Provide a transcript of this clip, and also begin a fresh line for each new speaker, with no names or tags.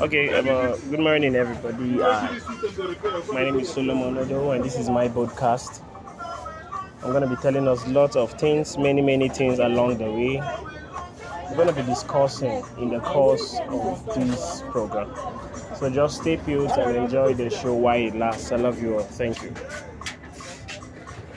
Okay, uh, good morning, everybody. Uh, my name is Solomon Odo, and this is my podcast. I'm going to be telling us lots of things, many, many things along the way. We're going to be discussing in the course of this program. So just stay tuned and enjoy the show while it lasts. I love you all. Thank you.